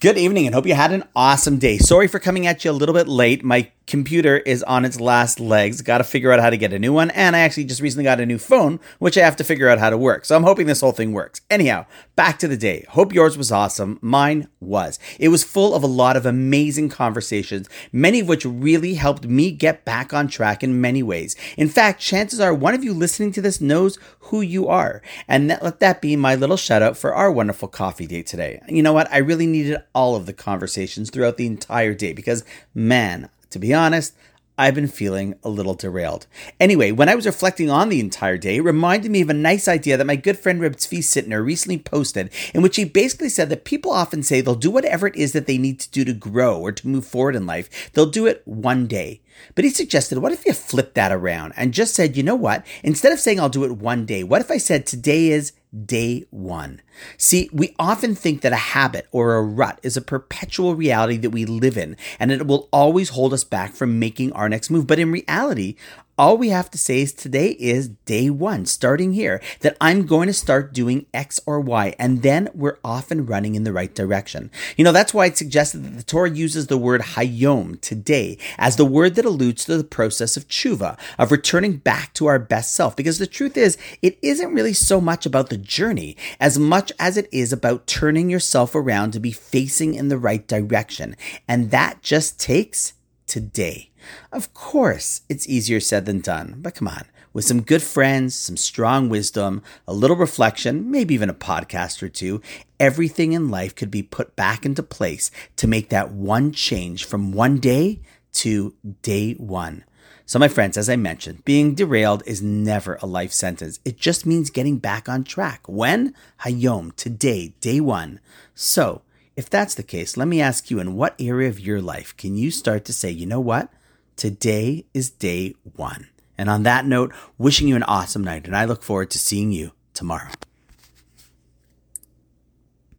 Good evening and hope you had an awesome day. Sorry for coming at you a little bit late. My computer is on its last legs. Got to figure out how to get a new one. And I actually just recently got a new phone, which I have to figure out how to work. So I'm hoping this whole thing works. Anyhow, back to the day. Hope yours was awesome. Mine was. It was full of a lot of amazing conversations, many of which really helped me get back on track in many ways. In fact, chances are one of you listening to this knows who you are. And that, let that be my little shout out for our wonderful coffee date today. You know what? I really needed all of the conversations throughout the entire day because, man, to be honest, I've been feeling a little derailed. Anyway, when I was reflecting on the entire day, it reminded me of a nice idea that my good friend Reb Tzvi Sittner recently posted, in which he basically said that people often say they'll do whatever it is that they need to do to grow or to move forward in life. They'll do it one day. But he suggested, what if you flip that around and just said, you know what? Instead of saying I'll do it one day, what if I said today is day one? See, we often think that a habit or a rut is a perpetual reality that we live in and it will always hold us back from making our next move. But in reality, all we have to say is today is day one, starting here, that I'm going to start doing X or Y, and then we're off and running in the right direction. You know, that's why it's suggested that the Torah uses the word hayom, today, as the word that alludes to the process of tshuva, of returning back to our best self. Because the truth is, it isn't really so much about the journey as much as it is about turning yourself around to be facing in the right direction. And that just takes today. Of course, it's easier said than done, but come on. With some good friends, some strong wisdom, a little reflection, maybe even a podcast or two, everything in life could be put back into place to make that one change from one day to day one. So, my friends, as I mentioned, being derailed is never a life sentence. It just means getting back on track. When? Hayom, today, day one. So, if that's the case, let me ask you in what area of your life can you start to say, you know what? Today is day one. And on that note, wishing you an awesome night, and I look forward to seeing you tomorrow.